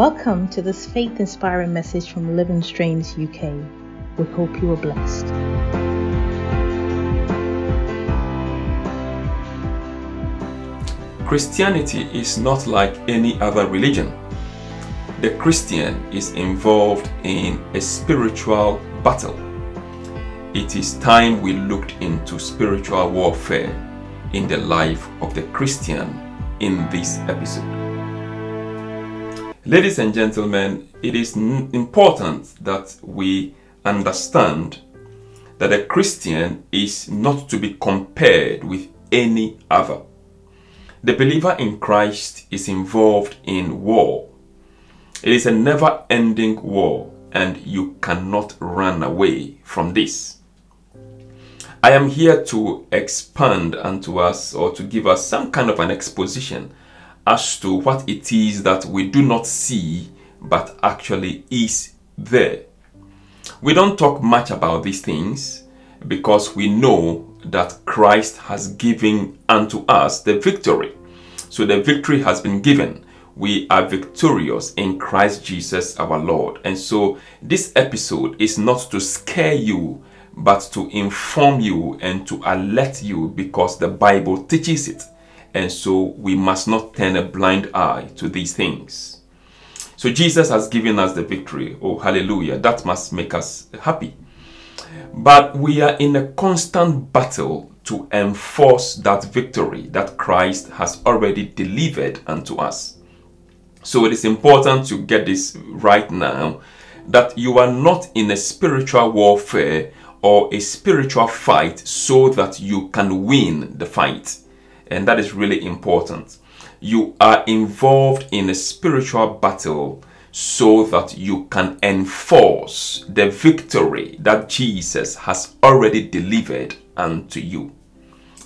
Welcome to this faith inspiring message from Living Streams UK. We hope you are blessed. Christianity is not like any other religion. The Christian is involved in a spiritual battle. It is time we looked into spiritual warfare in the life of the Christian in this episode. Ladies and gentlemen, it is important that we understand that a Christian is not to be compared with any other. The believer in Christ is involved in war. It is a never ending war, and you cannot run away from this. I am here to expand unto us or to give us some kind of an exposition as to what it is that we do not see but actually is there. We don't talk much about these things because we know that Christ has given unto us the victory. So the victory has been given. We are victorious in Christ Jesus our Lord. And so this episode is not to scare you, but to inform you and to alert you because the Bible teaches it. And so we must not turn a blind eye to these things. So Jesus has given us the victory. Oh, hallelujah. That must make us happy. But we are in a constant battle to enforce that victory that Christ has already delivered unto us. So it is important to get this right now that you are not in a spiritual warfare or a spiritual fight so that you can win the fight and that is really important. You are involved in a spiritual battle so that you can enforce the victory that Jesus has already delivered unto you.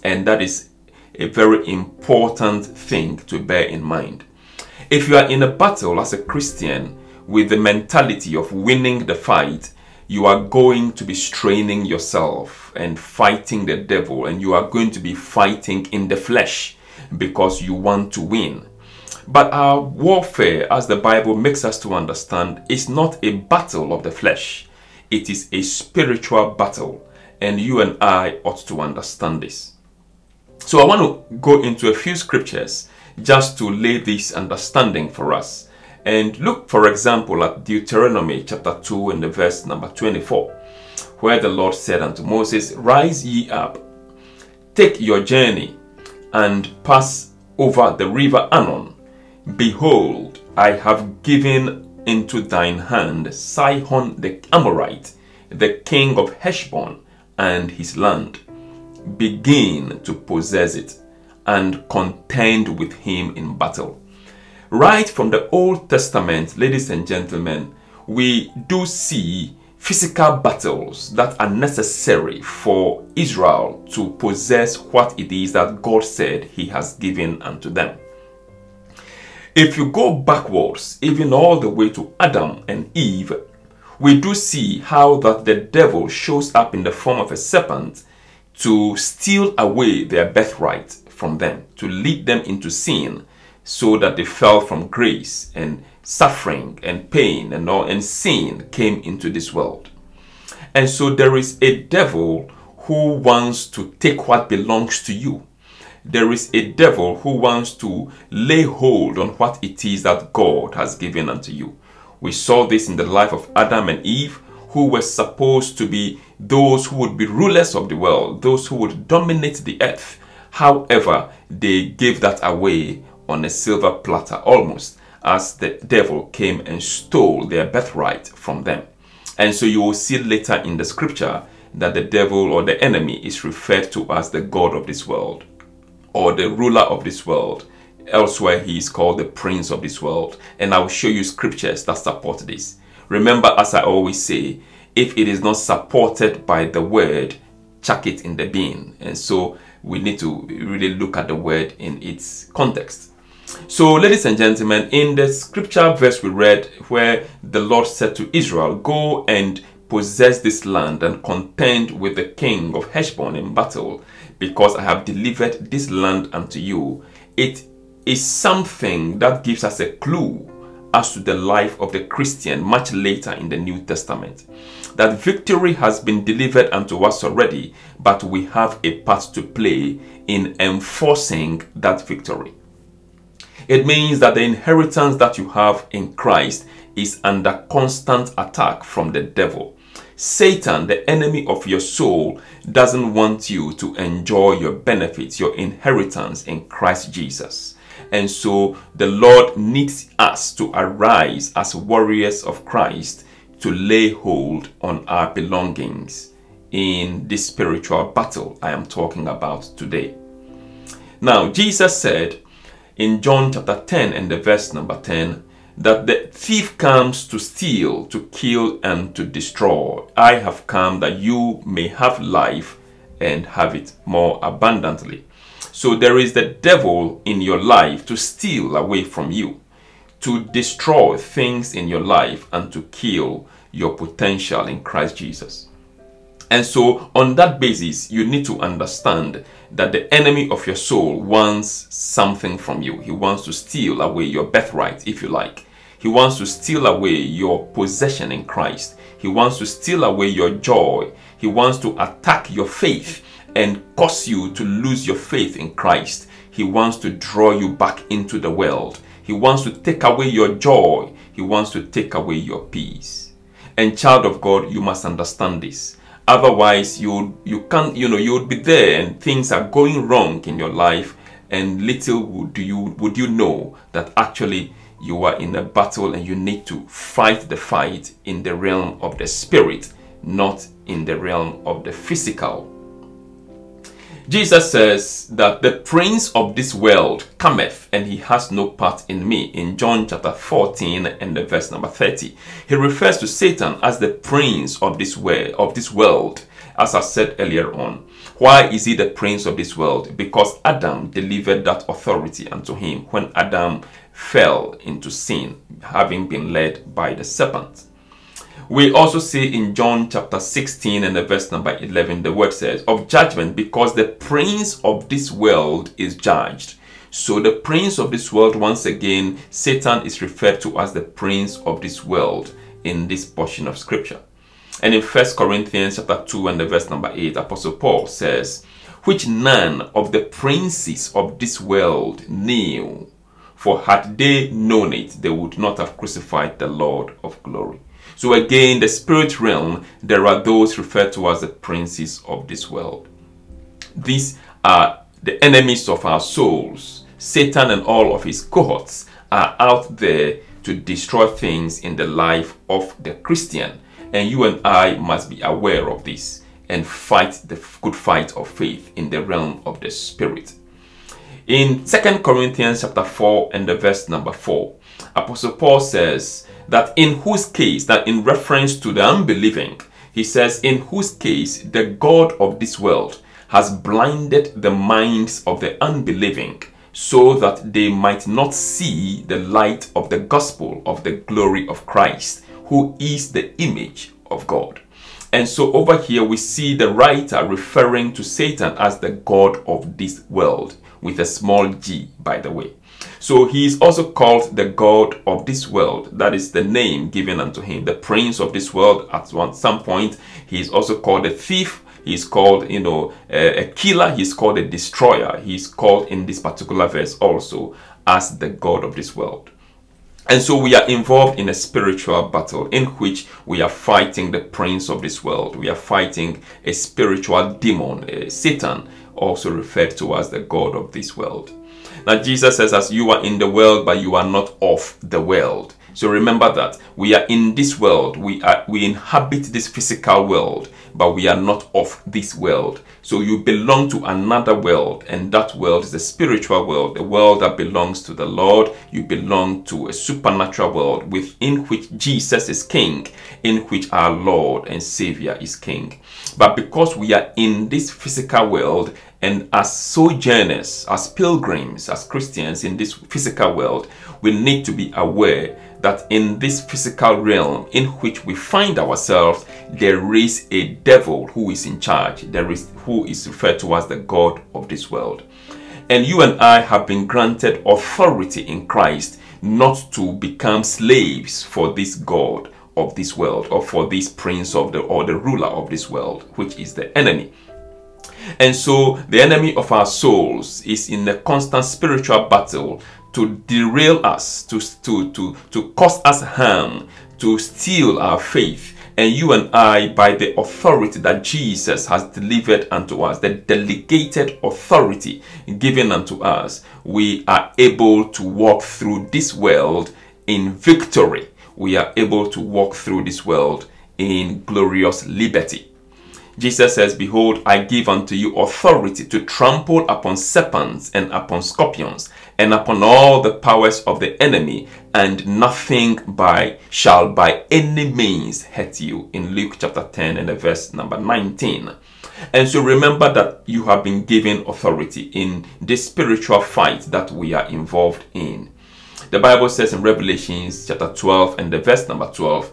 And that is a very important thing to bear in mind. If you are in a battle as a Christian with the mentality of winning the fight, you are going to be straining yourself and fighting the devil, and you are going to be fighting in the flesh because you want to win. But our warfare, as the Bible makes us to understand, is not a battle of the flesh, it is a spiritual battle, and you and I ought to understand this. So, I want to go into a few scriptures just to lay this understanding for us. And look, for example, at Deuteronomy chapter 2 and the verse number 24, where the Lord said unto Moses, Rise ye up, take your journey, and pass over the river Arnon. Behold, I have given into thine hand Sihon the Amorite, the king of Heshbon, and his land. Begin to possess it, and contend with him in battle Right from the Old Testament, ladies and gentlemen, we do see physical battles that are necessary for Israel to possess what it is that God said He has given unto them. If you go backwards, even all the way to Adam and Eve, we do see how that the devil shows up in the form of a serpent to steal away their birthright from them, to lead them into sin so that they fell from grace and suffering and pain and all and sin came into this world. And so there is a devil who wants to take what belongs to you. There is a devil who wants to lay hold on what it is that God has given unto you. We saw this in the life of Adam and Eve, who were supposed to be those who would be rulers of the world, those who would dominate the earth. However, they gave that away on a silver platter almost as the devil came and stole their birthright from them. And so you will see later in the scripture that the devil or the enemy is referred to as the God of this world or the ruler of this world. Elsewhere, he is called the prince of this world. And I will show you scriptures that support this. Remember, as I always say, if it is not supported by the word, chuck it in the bin. And so we need to really look at the word in its context. So, ladies and gentlemen, in the scripture verse we read, where the Lord said to Israel, Go and possess this land and contend with the king of Heshbon in battle, because I have delivered this land unto you. It is something that gives us a clue as to the life of the Christian much later in the New Testament. That victory has been delivered unto us already, but we have a part to play in enforcing that victory. It means that the inheritance that you have in Christ is under constant attack from the devil. Satan, the enemy of your soul, doesn't want you to enjoy your benefits, your inheritance in Christ Jesus. And so the Lord needs us to arise as warriors of Christ to lay hold on our belongings in this spiritual battle I am talking about today. Now, Jesus said in John chapter 10 and the verse number 10 that the thief comes to steal, to kill, and to destroy. I have come that you may have life and have it more abundantly. So there is the devil in your life to steal away from you, to destroy things in your life, and to kill your potential in Christ Jesus. And so, on that basis, you need to understand that the enemy of your soul wants something from you. He wants to steal away your birthright, if you like. He wants to steal away your possession in Christ. He wants to steal away your joy. He wants to attack your faith and cause you to lose your faith in Christ. He wants to draw you back into the world. He wants to take away your joy. He wants to take away your peace. And child of God, you must understand this. Otherwise, you you can't, you know, you would be there and things are going wrong in your life, and little would you would you know that actually you are in a battle and you need to fight the fight in the realm of the spirit, not in the realm of the physical. Jesus says that the prince of this world cometh and he has no part in me in John chapter 14 and the verse number 30. He refers to Satan as the prince of this world, of this world, as I said earlier on. Why is he the prince of this world? Because Adam delivered that authority unto him when Adam fell into sin, having been led by the serpent. We also see in John chapter 16 and the verse number 11, the word says, of judgment, because the prince of this world is judged. So the prince of this world, once again, Satan is referred to as the prince of this world in this portion of scripture. And in 1 Corinthians chapter 2 and the verse number 8, Apostle Paul says, Which none of the princes of this world knew, for had they known it, they would not have crucified the Lord of glory. So again, the spirit realm, there are those referred to as the princes of this world. These are the enemies of our souls. Satan and all of his cohorts are out there to destroy things in the life of the Christian. And you and I must be aware of this and fight the good fight of faith in the realm of the spirit. In 2 Corinthians chapter 4 and the verse number 4, Apostle Paul says that in whose case, that in reference to the unbelieving, he says, in whose case the God of this world has blinded the minds of the unbelieving so that they might not see the light of the gospel of the glory of Christ, who is the image of God. And so over here we see the writer referring to Satan as the God of this world with a small g, by the way. So he is also called the God of this world. That is the name given unto him, the prince of this world. At one some point, he is also called a thief. He is called, you know, a, a killer. He is called a destroyer. He is called in this particular verse also as the God of this world. And so we are involved in a spiritual battle in which we are fighting the prince of this world. We are fighting a spiritual demon, Satan, also referred to as the God of this world. Now, Jesus says, As you are in the world, but you are not of the world. So remember that we are in this world, we are we inhabit this physical world, but we are not of this world. So you belong to another world, and that world is the spiritual world, the world that belongs to the Lord. You belong to a supernatural world within which Jesus is king, in which our Lord and Savior is king. But because we are in this physical world and as sojourners, as pilgrims, as Christians in this physical world, we need to be aware that in this physical realm in which we find ourselves, there is a devil who is in charge. There is who is referred to as the God of this world. And you and I have been granted authority in Christ not to become slaves for this God of this world or for this prince of the or the ruler of this world, which is the enemy. And so the enemy of our souls is in a constant spiritual battle to derail us, to, to, to, to cause us harm, to steal our faith. And you and I, by the authority that Jesus has delivered unto us, the delegated authority given unto us, we are able to walk through this world in victory. We are able to walk through this world in glorious liberty. Jesus says, Behold, I give unto you authority to trample upon serpents and upon scorpions and upon all the powers of the enemy, and nothing by shall by any means hurt you. In Luke chapter 10 and the verse number 19. And so remember that you have been given authority in this spiritual fight that we are involved in. The Bible says in Revelations chapter 12 and the verse number 12,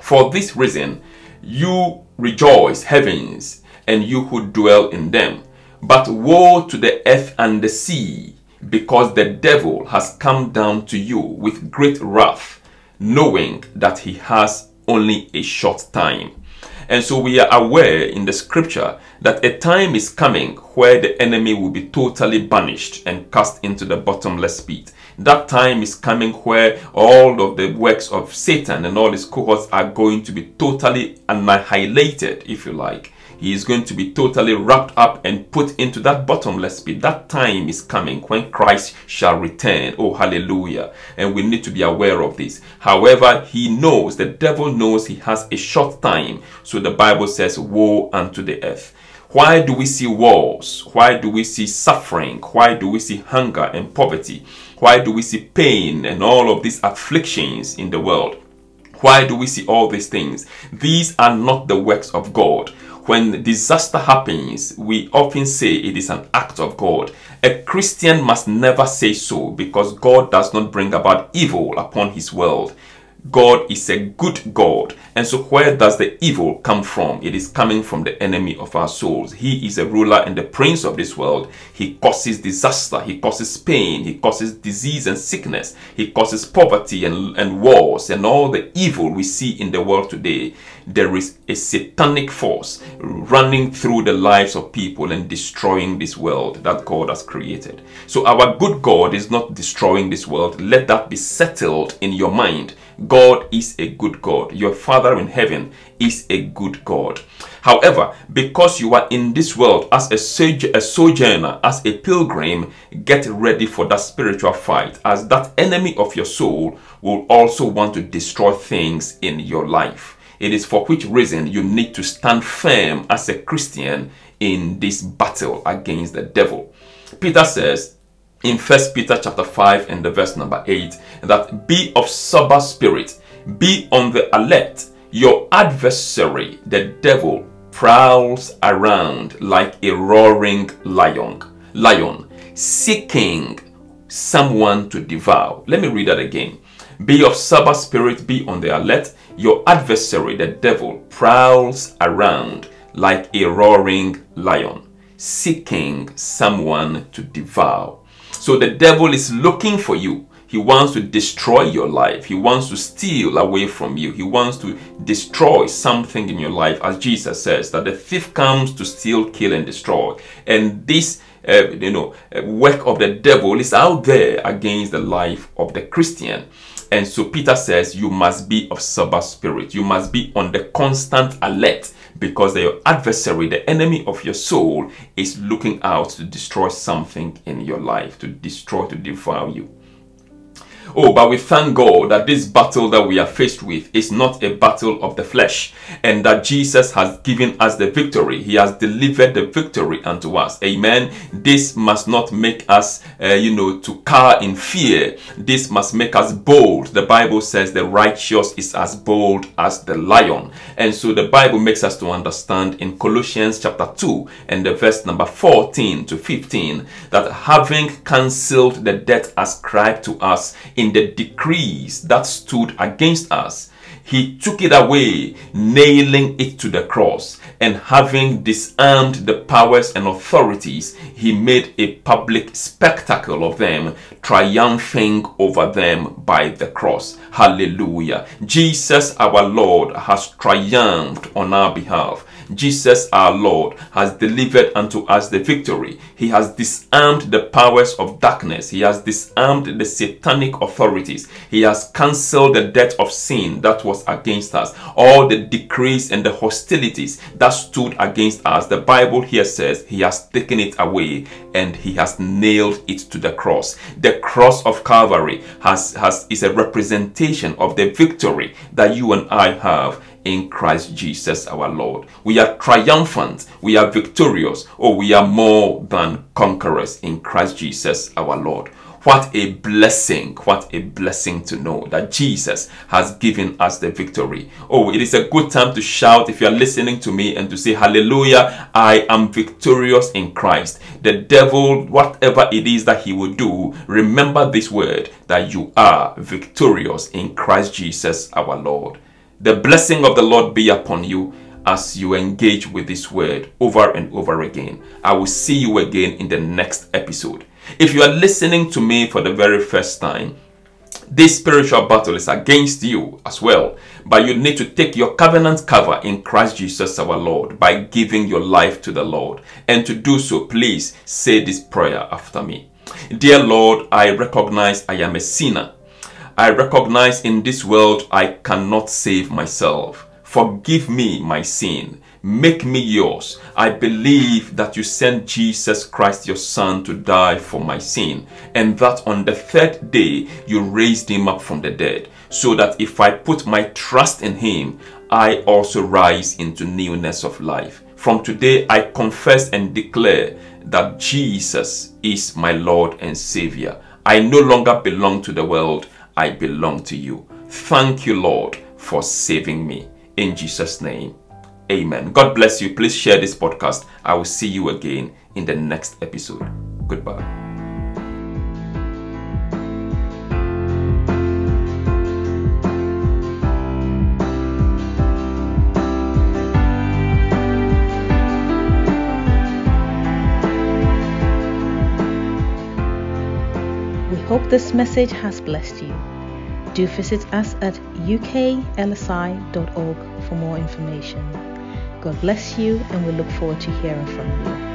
For this reason you rejoice, heavens, and you who dwell in them. But woe to the earth and the sea, because the devil has come down to you with great wrath, knowing that he has only a short time. And so we are aware in the scripture that a time is coming where the enemy will be totally banished and cast into the bottomless pit. That time is coming where all of the works of Satan and all his cohorts are going to be totally annihilated, if you like. He is going to be totally wrapped up and put into that bottomless pit. That time is coming when Christ shall return. Oh, hallelujah. And we need to be aware of this. However, he knows, the devil knows he has a short time. So the Bible says, Woe unto the earth. Why do we see wars? Why do we see suffering? Why do we see hunger and poverty? Why do we see pain and all of these afflictions in the world? Why do we see all these things? These are not the works of God. When disaster happens, we often say it is an act of God. A Christian must never say so because God does not bring about evil upon his world. God is a good God. And so, where does the evil come from? It is coming from the enemy of our souls. He is a ruler and the prince of this world. He causes disaster, he causes pain, he causes disease and sickness, he causes poverty and, and wars and all the evil we see in the world today. There is a satanic force running through the lives of people and destroying this world that God has created. So, our good God is not destroying this world. Let that be settled in your mind God is a good God. Your Father in heaven is a good God. However, because you are in this world as a, sojourner, as a pilgrim, get ready for that spiritual fight, as that enemy of your soul will also want to destroy things in your life. It is for which reason you need to stand firm as a Christian in this battle against the devil. Peter says, in First Peter chapter 5 and the verse number 8 that be of sober spirit, be on the alert. Your adversary, the devil, prowls around like a roaring lion, lion, seeking someone to devour. Let me read that again. Be of sober spirit, be on the alert. Your adversary, the devil, prowls around like a roaring lion, seeking someone to devour. So the devil is looking for you. He wants to destroy your life. He wants to steal away from you. He wants to destroy something in your life. As Jesus says, that the thief comes to steal, kill, and destroy. And this, uh, you know, uh, work of the devil is out there against the life of the Christian. And so Peter says, you must be of sober spirit. You must be on the constant alert because your adversary, the enemy of your soul, is looking out to destroy something in your life, to destroy, to devour you. Oh, but we thank God that this battle that we are faced with is not a battle of the flesh and that Jesus has given us the victory. He has delivered the victory unto us. Amen. This must not make us, uh, you know, to cower in fear. This must make us bold. The Bible says the righteous is as bold as the lion. And so the Bible makes us to understand in Colossians chapter 2 and the verse number 14 to 15 that having cancelled the debt ascribed to us in in the decrees that stood against us, he took it away, nailing it to the cross. And having disarmed the powers and authorities, he made a public spectacle of them, triumphing over them by the cross. Hallelujah. Jesus, our Lord, has triumphed on our behalf. Jesus our Lord has delivered unto us the victory. He has disarmed the powers of darkness. He has disarmed the satanic authorities. He has cancelled the debt of sin that was against us. All the decrees and the hostilities that stood against us. The Bible here says he has taken it away and he has nailed it to the cross. The cross of Calvary has, has is a representation of the victory that you and I have in Christ Jesus our Lord. We are triumphant, we are victorious, or we are more than conquerors in Christ Jesus our Lord. What a blessing, what a blessing to know that Jesus has given us the victory. Oh, it is a good time to shout if you are listening to me and to say, Hallelujah, I am victorious in Christ. The devil, whatever it is that he will do, remember this word that you are victorious in Christ Jesus our Lord. The blessing of the Lord be upon you as you engage with this word over and over again. I will see you again in the next episode. If you are listening to me for the very first time, this spiritual battle is against you as well, but you need to take your covenant cover in Christ Jesus our Lord by giving your life to the Lord. And to do so, please say this prayer after me. Dear Lord, I recognize I am a sinner I recognize in this world I cannot save myself. Forgive me my sin. Make me yours. I believe that you sent Jesus Christ, your Son, to die for my sin, and that on the third day you raised him up from the dead, so that if I put my trust in him, I also rise into newness of life. From today, I confess and declare that Jesus is my Lord and Savior. I no longer belong to the world. I belong to you. Thank you, Lord, for saving me. In Jesus' name, amen. God bless you. Please share this podcast. I will see you again in the next episode. Goodbye. This message has blessed you. Do visit us at uklsi.org for more information. God bless you, and we look forward to hearing from you.